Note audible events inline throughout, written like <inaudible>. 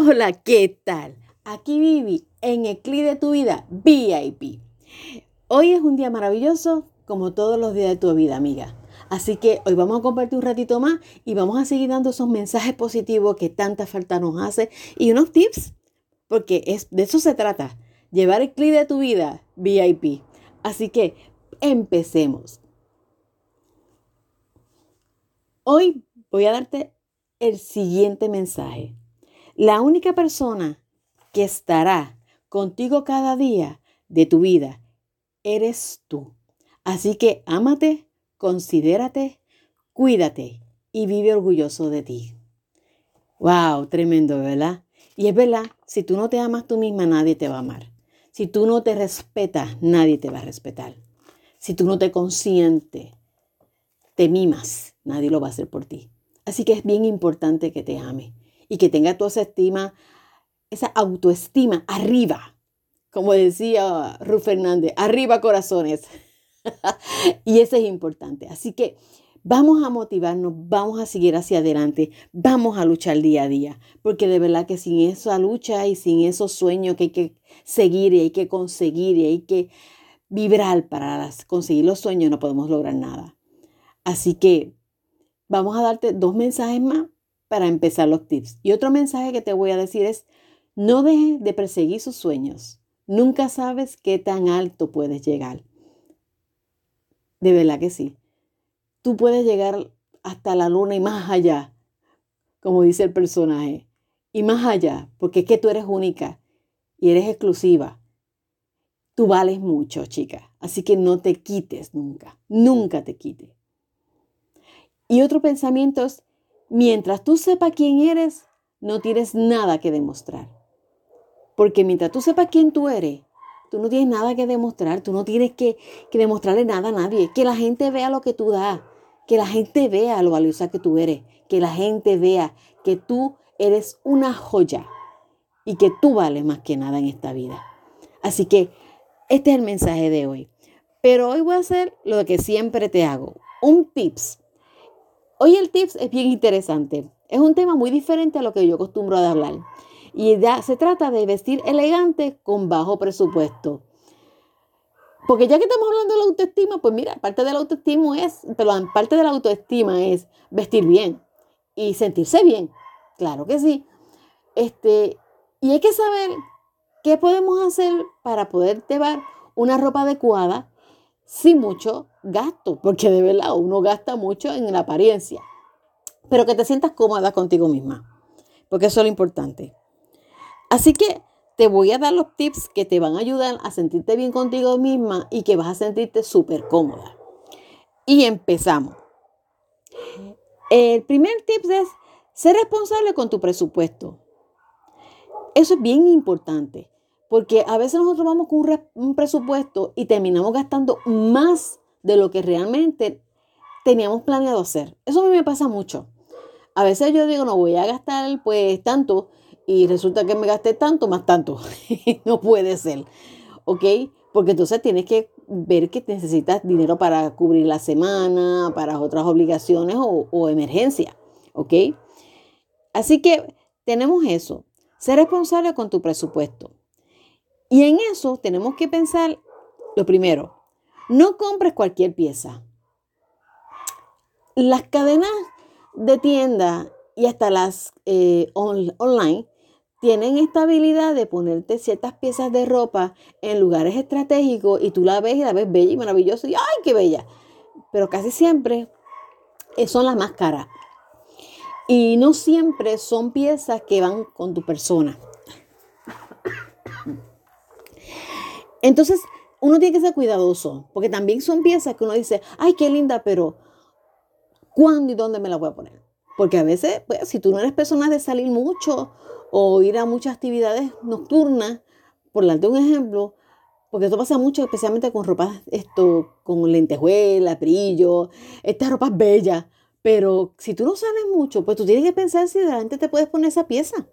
Hola, ¿qué tal? Aquí Vivi en el clip de tu vida VIP. Hoy es un día maravilloso como todos los días de tu vida, amiga. Así que hoy vamos a compartir un ratito más y vamos a seguir dando esos mensajes positivos que tanta falta nos hace y unos tips, porque es, de eso se trata, llevar el clip de tu vida VIP. Así que empecemos. Hoy voy a darte el siguiente mensaje. La única persona que estará contigo cada día de tu vida eres tú. Así que ámate, considérate, cuídate y vive orgulloso de ti. Wow, tremendo, ¿verdad? Y es verdad, si tú no te amas tú misma, nadie te va a amar. Si tú no te respetas, nadie te va a respetar. Si tú no te consientes, te mimas, nadie lo va a hacer por ti. Así que es bien importante que te ames y que tenga tu estima, esa autoestima arriba. Como decía Ruth Fernández, arriba corazones. <laughs> y eso es importante. Así que vamos a motivarnos, vamos a seguir hacia adelante, vamos a luchar día a día, porque de verdad que sin esa lucha y sin esos sueños que hay que seguir y hay que conseguir y hay que vibrar para conseguir los sueños, no podemos lograr nada. Así que vamos a darte dos mensajes más para empezar los tips. Y otro mensaje que te voy a decir es, no dejes de perseguir sus sueños. Nunca sabes qué tan alto puedes llegar. De verdad que sí. Tú puedes llegar hasta la luna y más allá, como dice el personaje. Y más allá, porque es que tú eres única y eres exclusiva. Tú vales mucho, chica. Así que no te quites nunca. Nunca te quites. Y otro pensamiento es, Mientras tú sepas quién eres, no tienes nada que demostrar. Porque mientras tú sepas quién tú eres, tú no tienes nada que demostrar, tú no tienes que, demostrarle nada a nadie. Que la gente vea lo que tú das, que la gente vea lo valiosa que tú eres, que la gente vea que tú eres una joya y que tú vales más que nada en esta vida. Así que este es el mensaje de hoy. Pero hoy voy a hacer lo que siempre te hago, un tips Hoy el tips es bien interesante. Es un tema muy diferente a lo que yo acostumbro a hablar. Y ya se trata de vestir elegante con bajo presupuesto. Porque ya que estamos hablando de la autoestima, pues mira, parte de la autoestima es, pero parte de la autoestima es vestir bien y sentirse bien. Claro que sí. Este, y hay que saber qué podemos hacer para poder llevar una ropa adecuada sin mucho gasto, porque de verdad uno gasta mucho en la apariencia, pero que te sientas cómoda contigo misma, porque eso es lo importante. Así que te voy a dar los tips que te van a ayudar a sentirte bien contigo misma y que vas a sentirte súper cómoda. Y empezamos. El primer tip es ser responsable con tu presupuesto. Eso es bien importante. Porque a veces nosotros vamos con un, presupuesto y terminamos gastando más de lo que realmente teníamos planeado hacer. Eso a mí me pasa mucho. A veces yo digo, no voy a gastar pues tanto y resulta que me gasté tanto más tanto. <laughs> no puede ser. ¿Ok? Porque entonces tienes que ver que necesitas dinero para cubrir la semana, para otras obligaciones o, o emergencia. ¿Ok? Así que tenemos eso. Ser responsable con tu presupuesto. Y en eso tenemos que pensar lo primero, no compres cualquier pieza. Las cadenas de tienda y hasta las eh, online tienen esta habilidad de ponerte ciertas piezas de ropa en lugares estratégicos y tú la ves y la ves bella y maravillosa y ¡ay, qué bella! Pero casi siempre son las más caras. Y no siempre son piezas que van con tu persona. Entonces, uno tiene que ser cuidadoso, porque también son piezas que uno dice, ay, qué linda, pero ¿cuándo y dónde me la voy a poner? Porque a veces, pues, si tú no eres persona de salir mucho o ir a muchas actividades nocturnas, por darte un ejemplo, porque esto pasa mucho, especialmente con ropas, esto, con lentejuelas, brillo, estas ropas bellas. Pero si tú no sales mucho, pues tú tienes que pensar si realmente te puedes poner esa pieza.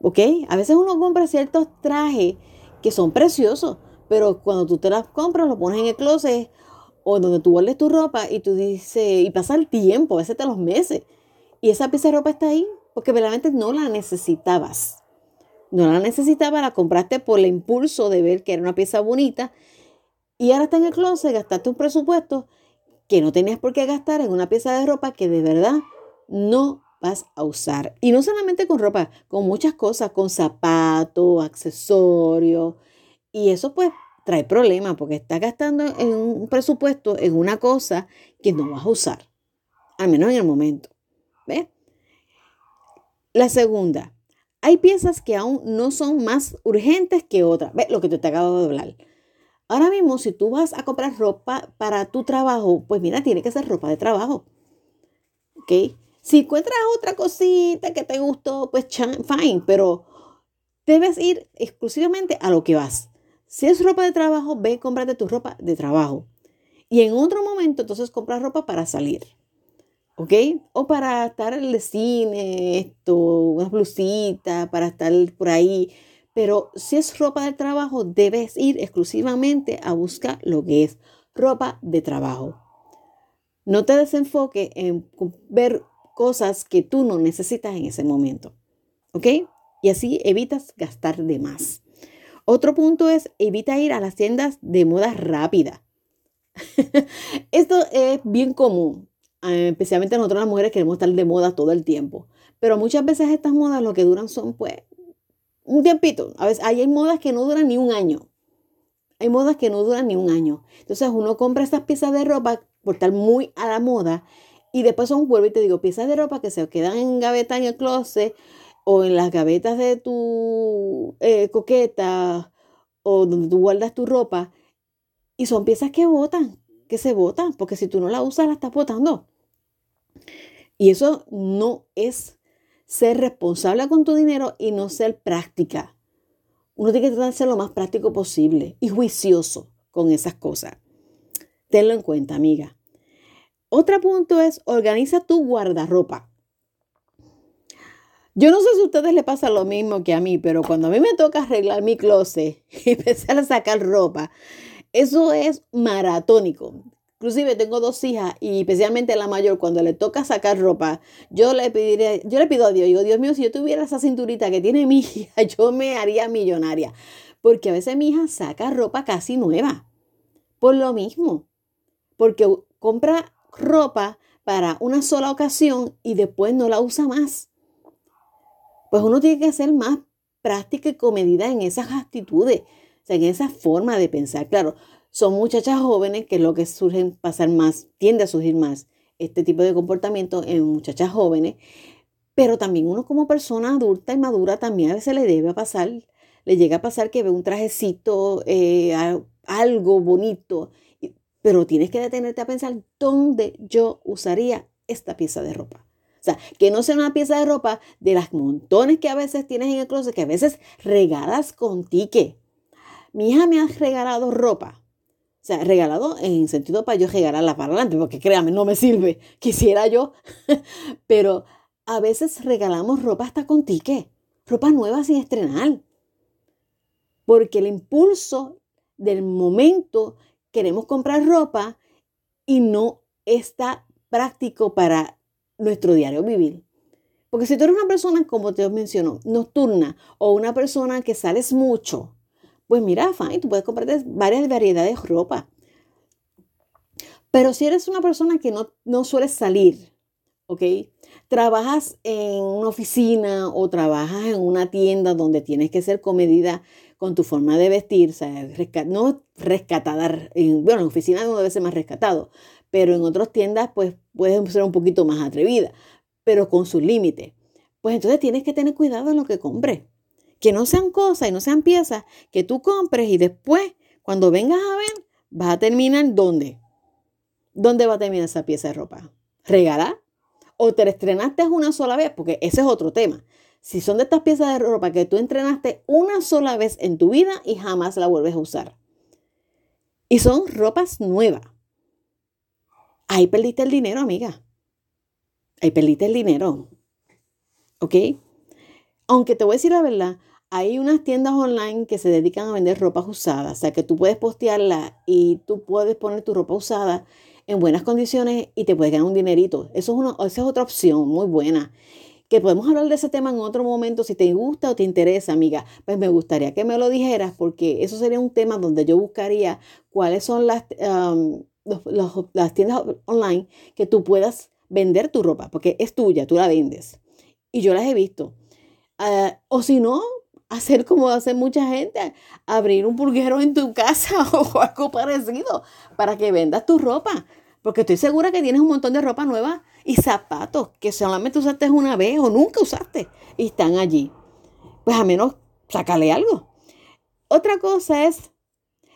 ¿Ok? A veces uno compra ciertos trajes que son preciosos, pero cuando tú te las compras, lo pones en el closet o donde tú guardes tu ropa y tú dices, y pasa el tiempo, a veces te los meses, y esa pieza de ropa está ahí porque realmente no la necesitabas. No la necesitabas, la compraste por el impulso de ver que era una pieza bonita y ahora está en el closet, gastaste un presupuesto que no tenías por qué gastar en una pieza de ropa que de verdad no vas a usar. Y no solamente con ropa, con muchas cosas, con zapatos, accesorios. Y eso pues trae problemas porque estás gastando en un presupuesto en una cosa que no vas a usar, al menos en el momento. ¿Ves? La segunda, hay piezas que aún no son más urgentes que otras. ¿Ves lo que te acabo de hablar? Ahora mismo, si tú vas a comprar ropa para tu trabajo, pues mira, tiene que ser ropa de trabajo. ¿Ok? Si encuentras otra cosita que te gustó, pues fine, pero debes ir exclusivamente a lo que vas. Si es ropa de trabajo, ve y cómprate tu ropa de trabajo. Y en otro momento, entonces compras ropa para salir. ¿Ok? O para estar en el cine, esto, unas blusitas, para estar por ahí. Pero si es ropa de trabajo, debes ir exclusivamente a buscar lo que es ropa de trabajo. No te desenfoque en ver cosas que tú no necesitas en ese momento. ¿Ok? Y así evitas gastar de más. Otro punto es evita ir a las tiendas de moda rápida. <laughs> Esto es bien común. Eh, especialmente nosotros las mujeres queremos estar de moda todo el tiempo. Pero muchas veces estas modas lo que duran son pues un tiempito. A veces hay modas que no duran ni un año. Hay modas que no duran ni un año. Entonces uno compra estas piezas de ropa por estar muy a la moda y después son, vuelvo y te digo, piezas de ropa que se quedan en gaveta en el closet o en las gavetas de tu eh, coqueta o donde tú guardas tu ropa. Y son piezas que botan, que se botan, porque si tú no la usas, la estás botando. Y eso no es ser responsable con tu dinero y no ser práctica. Uno tiene que tratar de ser lo más práctico posible y juicioso con esas cosas. Tenlo en cuenta, amiga. Otro punto es organiza tu guardarropa. Yo no sé si a ustedes les pasa lo mismo que a mí, pero cuando a mí me toca arreglar mi closet <laughs> y empezar a sacar ropa, eso es maratónico. Inclusive tengo dos hijas y especialmente la mayor, cuando le toca sacar ropa, yo le pediría, yo le pido a Dios, digo, Dios mío, si yo tuviera esa cinturita que tiene mi <laughs> hija, yo me haría millonaria. Porque a veces mi hija saca ropa casi nueva. Por lo mismo. Porque compra ropa para una sola ocasión y después no la usa más. Pues uno tiene que ser más práctica y comedida en esas actitudes, en esa forma de pensar. Claro, son muchachas jóvenes que es lo que surgen pasar más, tiende a surgir más este tipo de comportamiento en muchachas jóvenes, pero también uno como persona adulta y madura también a veces le debe pasar, le llega a pasar que ve un trajecito, eh, algo bonito, pero tienes que detenerte a pensar dónde yo usaría esta pieza de ropa. O sea, que no sea una pieza de ropa de las montones que a veces tienes en el closet, que a veces regalas con tique. Mi hija me ha regalado ropa o sea, regalado en sentido para yo regalarla para adelante, porque créame, no me sirve. Quisiera yo. <laughs> Pero a veces regalamos ropa hasta con tique, ropa nueva sin estrenar. Porque el impulso del momento queremos comprar ropa y no está práctico para nuestro diario vivir. Porque si tú eres una persona, como te menciono, nocturna o una persona que sales mucho, pues mira, fine, tú puedes comprarte varias variedades de ropa. Pero si eres una persona que no, no sueles salir, ¿ok? Trabajas en una oficina o trabajas en una tienda donde tienes que ser comedida con tu forma de vestir, o sea, no rescatada, en, bueno, en oficina no debe ser más rescatado, pero en otras tiendas pues puedes ser un poquito más atrevida, pero con sus límites. Pues entonces tienes que tener cuidado en lo que compres que no sean cosas y no sean piezas que tú compres y después, cuando vengas a ver, vas a terminar ¿dónde? ¿Dónde va a terminar esa pieza de ropa? ¿Regalar? ¿O te estrenaste una sola vez? Porque ese es otro tema. Si son de estas piezas de ropa que tú entrenaste una sola vez en tu vida y jamás la vuelves a usar. Y son ropas nuevas. Ahí perdiste el dinero, amiga. Ahí perdiste el dinero. ¿Ok? Aunque te voy a decir la verdad, hay unas tiendas online que se dedican a vender ropa usada, o sea que tú puedes postearla y tú puedes poner tu ropa usada en buenas condiciones y te puedes ganar un dinerito. Eso es una, esa es otra opción muy buena. Que podemos hablar de ese tema en otro momento, si te gusta o te interesa, amiga, pues me gustaría que me lo dijeras porque eso sería un tema donde yo buscaría cuáles son las, las tiendas online que tú puedas vender tu ropa, porque es tuya, tú la vendes. Y yo las he visto. Ah, o si no, hacer como hace mucha gente, abrir un purguero en tu casa <laughs> o algo parecido para que vendas tu ropa. Porque estoy segura que tienes un montón de ropa nueva y zapatos que solamente usaste una vez o nunca usaste y están allí. Pues a menos sácale algo. Otra cosa es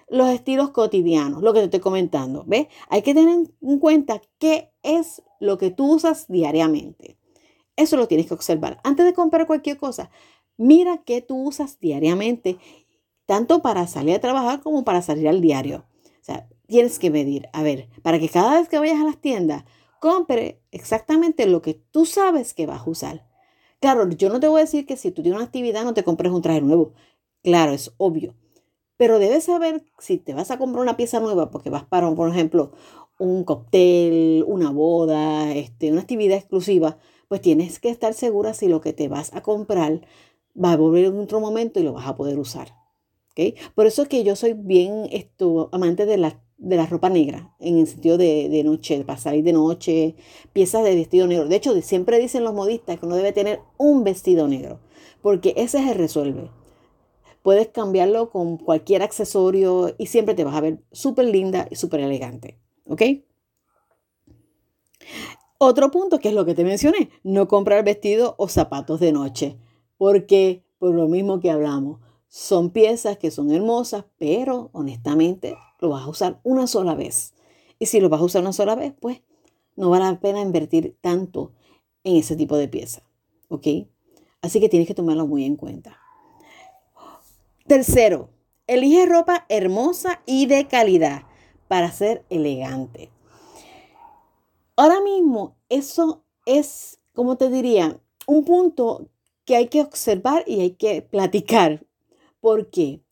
los estilos cotidianos, lo que te estoy comentando. ¿Ves? Hay que tener en cuenta qué es lo que tú usas diariamente. Eso lo tienes que observar. Antes de comprar cualquier cosa, mira qué tú usas diariamente, tanto para salir a trabajar como para salir al diario. O sea, tienes que medir, a ver, para que cada vez que vayas a las tiendas, compre exactamente lo que tú sabes que vas a usar. Claro, yo no te voy a decir que si tú tienes una actividad no te compres un traje nuevo. Claro, es obvio. Pero debes saber si te vas a comprar una pieza nueva porque vas para, por ejemplo, un cóctel, una boda, este, una actividad exclusiva, pues tienes que estar segura si lo que te vas a comprar va a volver en otro momento y lo vas a poder usar. Por eso es que yo soy bien esto, amante de la, de la ropa negra, en el sentido de, de noche, para salir de noche, piezas de vestido negro. De hecho, siempre dicen los modistas que uno debe tener un vestido negro, porque ese es el resuelve. Puedes cambiarlo con cualquier accesorio y siempre te vas a ver súper linda y súper elegante. ¿Ok? Otro punto, que es lo que te mencioné, no comprar vestido o zapatos de noche porque por lo mismo que hablamos, son piezas que son hermosas, pero honestamente lo vas a usar una sola vez. Y si lo vas a usar una sola vez, pues no vale la pena invertir tanto en ese tipo de pieza. ¿Ok? Así que tienes que tomarlo muy en cuenta. Tercero, elige ropa hermosa y de calidad para ser elegante. Ahora mismo, eso es, como te diría, un punto que hay que observar y hay que platicar. ¿Por qué?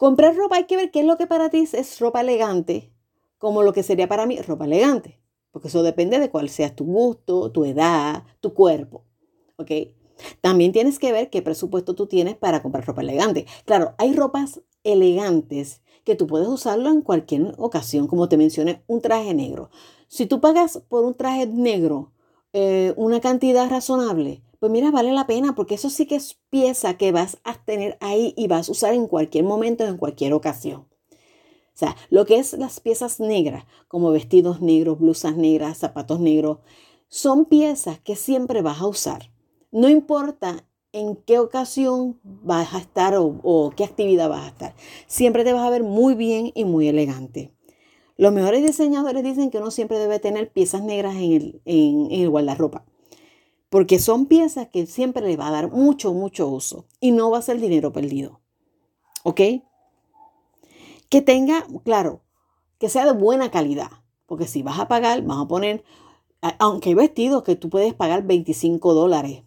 Comprar ropa hay que ver qué es lo que para ti es ropa elegante, como lo que sería para mí ropa elegante, porque eso depende de cuál sea tu gusto, tu edad, tu cuerpo. ¿Ok? También tienes que ver qué presupuesto tú tienes para comprar ropa elegante. Claro, hay ropas elegantes que tú puedes usarlo en cualquier ocasión, como te mencioné, un traje negro. Si tú pagas por un traje negro eh, una cantidad razonable, pues mira, vale la pena porque eso sí que es pieza que vas a tener ahí y vas a usar en cualquier momento, en cualquier ocasión. O sea, lo que es las piezas negras, como vestidos negros, blusas negras, zapatos negros, son piezas que siempre vas a usar. No importa en qué ocasión vas a estar o, qué actividad vas a estar. Siempre te vas a ver muy bien y muy elegante. Los mejores diseñadores dicen que uno siempre debe tener piezas negras en el, en el guardarropa porque son piezas que siempre le va a dar mucho, mucho uso y no va a ser dinero perdido. ¿Ok? Que tenga, claro, que sea de buena calidad, porque si vas a pagar, vas a poner, aunque hay vestidos que tú puedes pagar 25 dólares,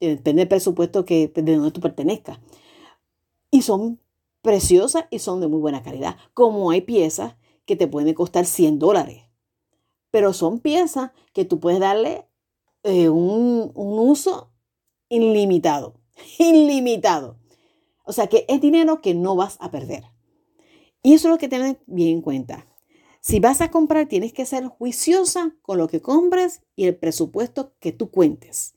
depende del presupuesto que, de donde tú pertenezcas, y son preciosas y son de muy buena calidad, como hay piezas que te pueden costar 100 dólares, pero son piezas que tú puedes darle eh, un, uso ilimitado, <laughs> ilimitado. O sea que es dinero que no vas a perder. Y eso es lo que tienes bien en cuenta. Si vas a comprar, tienes que ser juiciosa con lo que compres y el presupuesto que tú cuentes.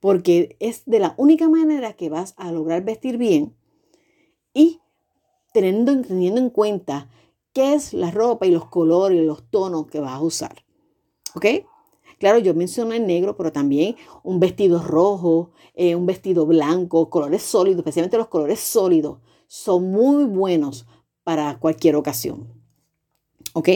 Porque es de la única manera que vas a lograr vestir bien y teniendo, teniendo en cuenta qué es la ropa y los colores y los tonos que vas a usar. ¿Ok? Claro, yo mencioné el negro, pero también un vestido rojo, eh, un vestido blanco, colores sólidos, especialmente los colores sólidos, son muy buenos para cualquier ocasión. ¿Ok?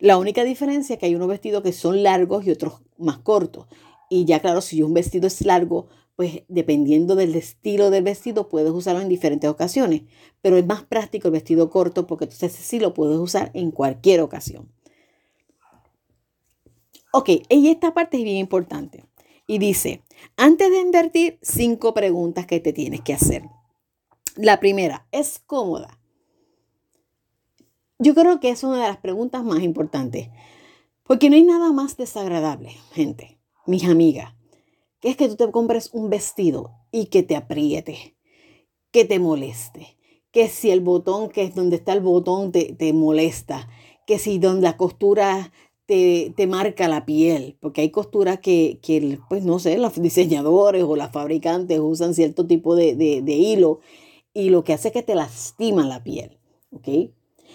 La única diferencia es que hay unos vestidos que son largos y otros más cortos. Y ya claro, si un vestido es largo, pues dependiendo del estilo del vestido, puedes usarlo en diferentes ocasiones. Pero es más práctico el vestido corto porque entonces sí lo puedes usar en cualquier ocasión. Ok, y esta parte es bien importante. Y dice, antes de invertir, cinco preguntas que te tienes que hacer. La primera, ¿es cómoda? Yo creo que es una de las preguntas más importantes, porque no hay nada más desagradable, gente, mis amigas, que es que tú te compres un vestido y que te apriete, que te moleste, que si el botón, que es donde está el botón, te, te molesta, que si donde la costura te, te, marca la piel, porque hay costuras que, que, pues no sé, los diseñadores o las fabricantes usan cierto tipo de, de, hilo y lo que hace es que te lastima la piel, ¿ok?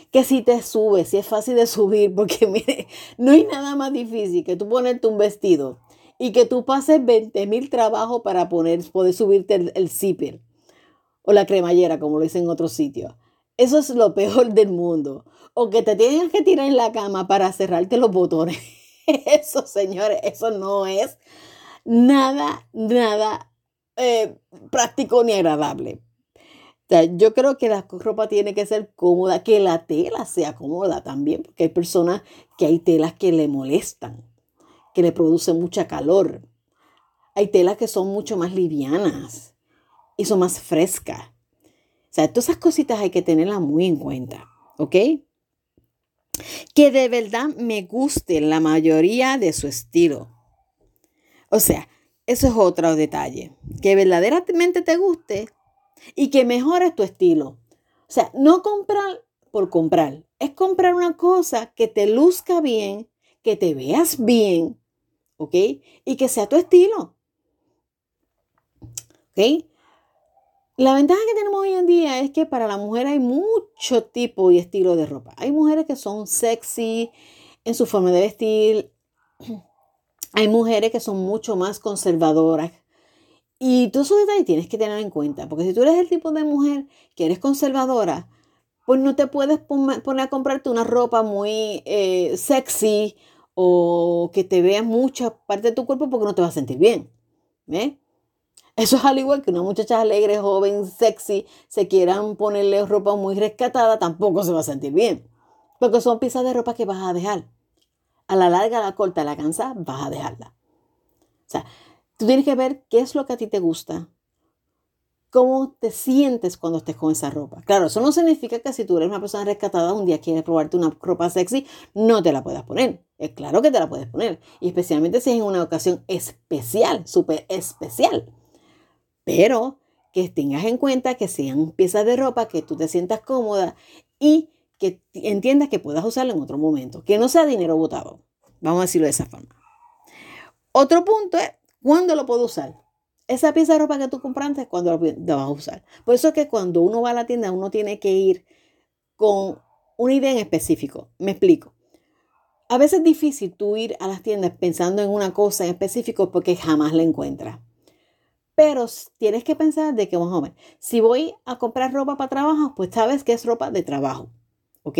Que si te subes, si es fácil de <laughs> subir, porque mire, no hay nada más difícil que tú ponerte un vestido y que tú pases 20 mil trabajos para poner, poder subirte el, el zipper o la cremallera, como lo dicen en otros sitios. Eso es lo peor del mundo. O que te tienes que tirar en la cama para cerrarte los botones. <laughs> Eso, señores, eso no es nada, nada eh, práctico ni agradable. O sea, yo creo que la ropa tiene que ser cómoda, que la tela sea cómoda también, porque hay personas que hay telas que le molestan que le produce mucha calor. Hay telas que son mucho más livianas y son más frescas. O sea, todas esas cositas hay que tenerlas muy en cuenta, ¿ok? Que de verdad me guste la mayoría de su estilo. O sea, eso es otro detalle. Que verdaderamente te guste y que mejores tu estilo. O sea, no comprar por comprar. Es comprar una cosa que te luzca bien, que te veas bien ¿ok? Y que sea tu estilo. ¿Ok? La ventaja que tenemos hoy en día es que para la mujer hay mucho tipo y estilo de ropa. Hay mujeres que son sexy en su forma de vestir. <clears throat> Hay mujeres que son mucho más conservadoras. Y todos esos detalles tienes que tener en cuenta. Porque si tú eres el tipo de mujer que eres conservadora, pues no te puedes poner a comprarte una ropa muy eh, sexy o que te veas mucha parte de tu cuerpo porque no te vas a sentir bien. Eso es al igual que una muchacha alegre, joven, sexy, se quieran ponerle ropa muy rescatada, tampoco se va a sentir bien. Porque son piezas de ropa que vas a dejar. A la larga, a la corta, a la cansa, vas a dejarla. O sea, tú tienes que ver qué es lo que a ti te gusta, cómo te sientes cuando estés con esa ropa. Claro, eso no significa que si tú eres una persona rescatada, un día quieres probarte una ropa sexy, no te la puedas poner. Es claro que te la puedes poner. Y especialmente si es en una ocasión especial, súper especial. Pero que tengas en cuenta que sean piezas de ropa que tú te sientas cómoda y que entiendas que puedas usarla en otro momento. Que no sea dinero botado. Vamos a decirlo de esa forma. Otro punto es, ¿cuándo lo puedo usar? esa pieza de ropa que tú compraste, cuando la vas a usar. Por eso es que cuando uno va a la tienda, uno tiene que ir con una idea en específico. Me explico. A veces es difícil tú ir a las tiendas pensando en una cosa en específico porque jamás la encuentras. Pero tienes que pensar de que, vamos a ver, si voy a comprar ropa para trabajo, pues sabes que es ropa de trabajo. ¿Ok?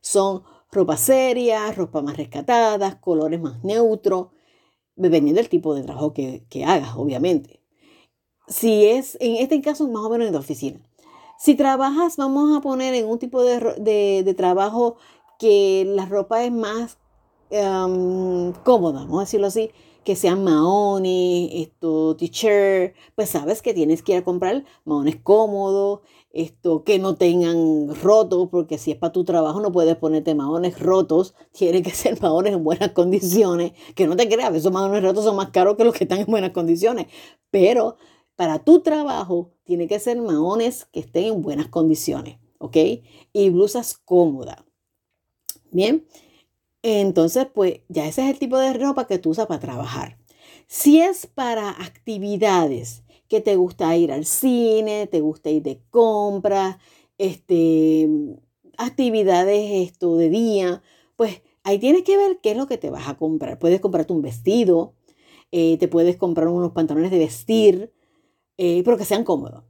Son ropa seria, ropa más rescatada, colores más neutros, dependiendo del tipo de trabajo que, hagas, obviamente. Si es, en este caso, más o menos en la oficina. Si trabajas, vamos a poner en un tipo de, trabajo que la ropa es más em, cómoda, vamos a decirlo así, que sean maones, esto, t-shirt, pues sabes que tienes que ir a comprar maones cómodos, esto, que no tengan rotos, porque si es para tu trabajo no puedes ponerte maones rotos, <laughs> tiene que ser maones en buenas condiciones, que no te creas, esos maones rotos son más caros que los que están en buenas condiciones, pero para tu trabajo tiene que ser maones que estén en buenas condiciones, ¿ok? Y blusas cómodas. Bien, entonces pues ya ese es el tipo de ropa que tú usas para trabajar. Si es para actividades, que te gusta ir al cine, te gusta ir de compras, este, actividades esto de día, pues ahí tienes que ver qué es lo que te vas a comprar. Puedes comprarte un vestido, eh, te puedes comprar unos pantalones de vestir, eh, pero que sean cómodos.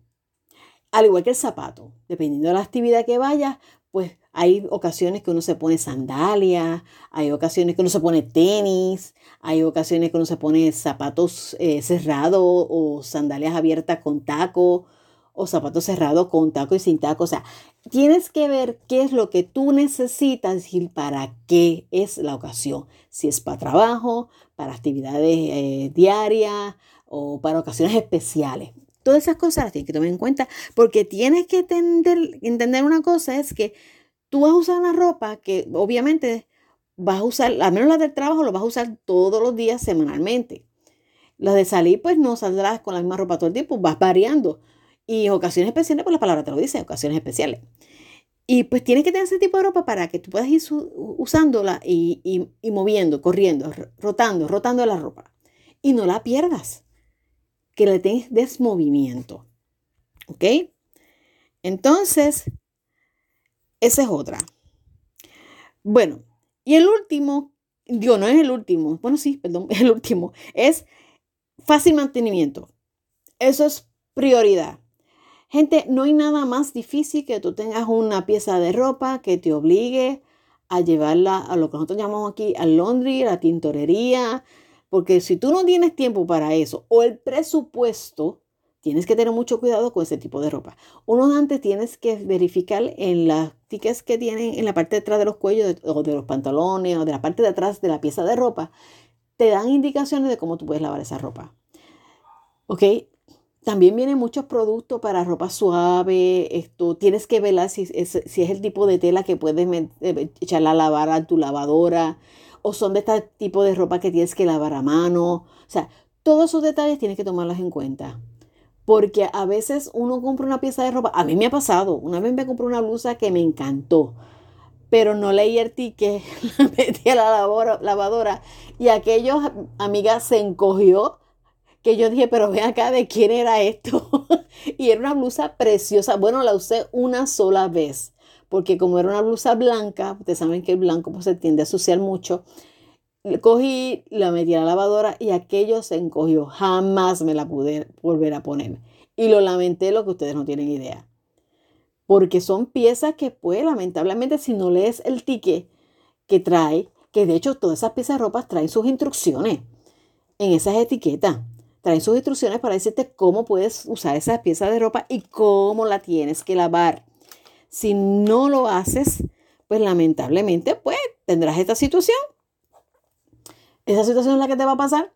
Al igual que el zapato, dependiendo de la actividad que vayas, pues hay ocasiones que uno se pone sandalias, hay ocasiones que uno se pone tenis, hay ocasiones que uno se pone zapatos eh, cerrados o sandalias abiertas con taco o zapatos cerrados con taco y sin taco. O sea, tienes que ver qué es lo que tú necesitas y para qué es la ocasión. Si es para trabajo, para actividades eh, diarias o para ocasiones especiales. Todas esas cosas tienes que tomar en cuenta porque tienes que entender, entender una cosa, es que tú vas a usar una ropa que obviamente vas a usar, al menos la del trabajo, lo vas a usar todos los días semanalmente. Las de salir, pues no saldrás con la misma ropa todo el tiempo, vas variando. Y ocasiones especiales, pues la palabra te lo dice, ocasiones especiales. Y pues tienes que tener ese tipo de ropa para que tú puedas ir usándola y, y, moviendo, corriendo, rotando, rotando la ropa. Y no la pierdas. Que le tengas desmovimiento. ¿Ok? Entonces, esa es otra. Bueno, y el último, digo, no es el último, bueno, sí, perdón, <laughs> el último, es fácil mantenimiento. Eso es prioridad. Gente, no hay nada más difícil que tú tengas una pieza de ropa que te obligue a llevarla a lo que nosotros llamamos aquí al laundry, a la tintorería, porque si tú no tienes tiempo para eso o el presupuesto, tienes que tener mucho cuidado con ese tipo de ropa. Uno antes tienes que verificar en las tickets que tienen en la parte de atrás de los cuellos o de los pantalones o de la parte de atrás de la pieza de ropa, te dan indicaciones de cómo tú puedes lavar esa ropa. ¿Ok? También vienen muchos productos para ropa suave. Esto tienes que ver si es, si es el tipo de tela que puedes eh, echarla a lavar a tu lavadora. O son de este tipo de ropa que tienes que lavar a mano. O sea, todos esos detalles tienes que tomarlos en cuenta. Porque a veces uno compra una pieza de ropa. A mí me ha pasado. Una vez me compré una blusa que me encantó. Pero no leí el ticket. <laughs> La metí a la lavadora. Y aquello, amiga, se encogió que yo dije, pero ve acá, ¿de quién era esto? <laughs> y era una blusa preciosa. Bueno, la usé una sola vez, porque como era una blusa blanca, ustedes saben que el blanco pues, se tiende a asociar mucho. Cogí, la metí a la lavadora y aquello se encogió. Jamás me la pude volver a poner. Y lo lamenté lo que ustedes no tienen idea. Porque son piezas que, pues, lamentablemente, si no lees el ticket que trae, que de hecho todas esas piezas de ropa traen sus instrucciones en esas etiquetas traen sus instrucciones para decirte cómo puedes usar esas piezas de ropa y cómo la tienes que lavar. Si no lo haces, pues lamentablemente, pues tendrás esta situación. Esa situación es la que te va a pasar.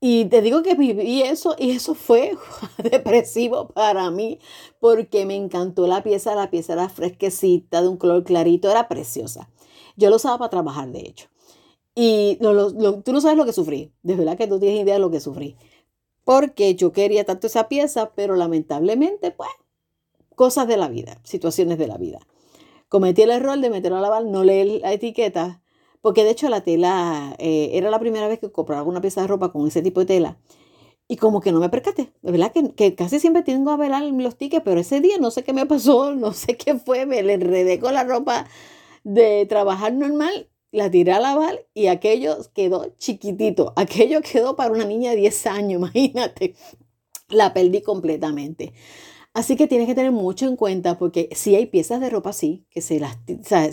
Y te digo que viví eso y eso fue <laughs> depresivo para mí porque me encantó la pieza. La pieza era fresquecita, de un color clarito, era preciosa. Yo lo usaba para trabajar, de hecho. Y tú no sabes lo que sufrí. De verdad que tú tienes idea de lo que sufrí porque yo quería tanto esa pieza, pero lamentablemente, pues, cosas de la vida, situaciones de la vida. Cometí el error de meterlo a lavar, no leer la etiqueta, porque de hecho la tela, eh, era la primera vez que compraba una pieza de ropa con ese tipo de tela. Y como que no me percaté, verdad que, que, casi siempre tengo a ver los tickets, pero ese día no sé qué me pasó, <laughs> no sé qué fue, me le enredé con la ropa de trabajar normal la tiré a lavar y aquello quedó chiquitito. Aquello quedó para una niña de 10 años, <laughs> imagínate. La perdí completamente. Así que tienes que tener mucho en cuenta porque si hay piezas de ropa así que se, las,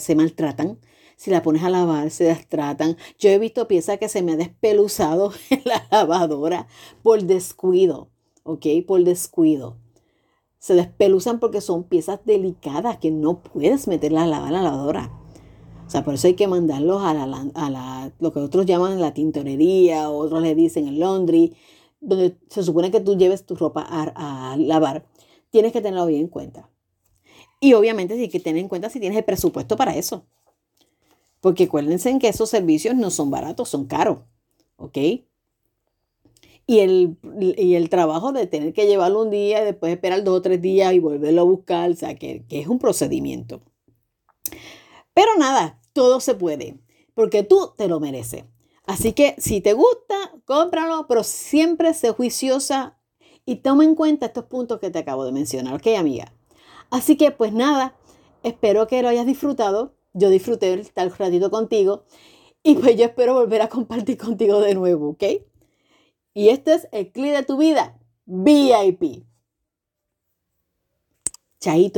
se maltratan. Si la pones a lavar, se tratan. Yo he visto piezas que se me han despeluzado <laughs> en la lavadora por descuido, ¿ok? Por descuido. Se despeluzan porque son piezas delicadas que no puedes meterlas a lavar en la lavadora. O sea, por eso hay que mandarlos a, la, a la, lo que otros llaman la tintorería, otros le dicen el laundry, donde se supone que tú lleves tu ropa a, a lavar. Tienes que tenerlo bien en cuenta. Y obviamente tienes que tener en cuenta si tienes el presupuesto para eso. Porque acuérdense que esos servicios no son baratos, son caros. ¿Ok? Y el, y el trabajo de tener que llevarlo un día y después esperar dos o tres días y volverlo a buscar, o sea, que, que es un procedimiento. Pero nada, todo se puede, porque tú te lo mereces. Así que si te gusta, cómpralo, pero siempre sé juiciosa y toma en cuenta estos puntos que te acabo de mencionar, ¿ok, amiga? Así que pues nada, espero que lo hayas disfrutado. Yo disfruté estar ratito contigo y pues yo espero volver a compartir contigo de nuevo, ¿ok? Y este es el clip de tu vida, VIP. Chaito.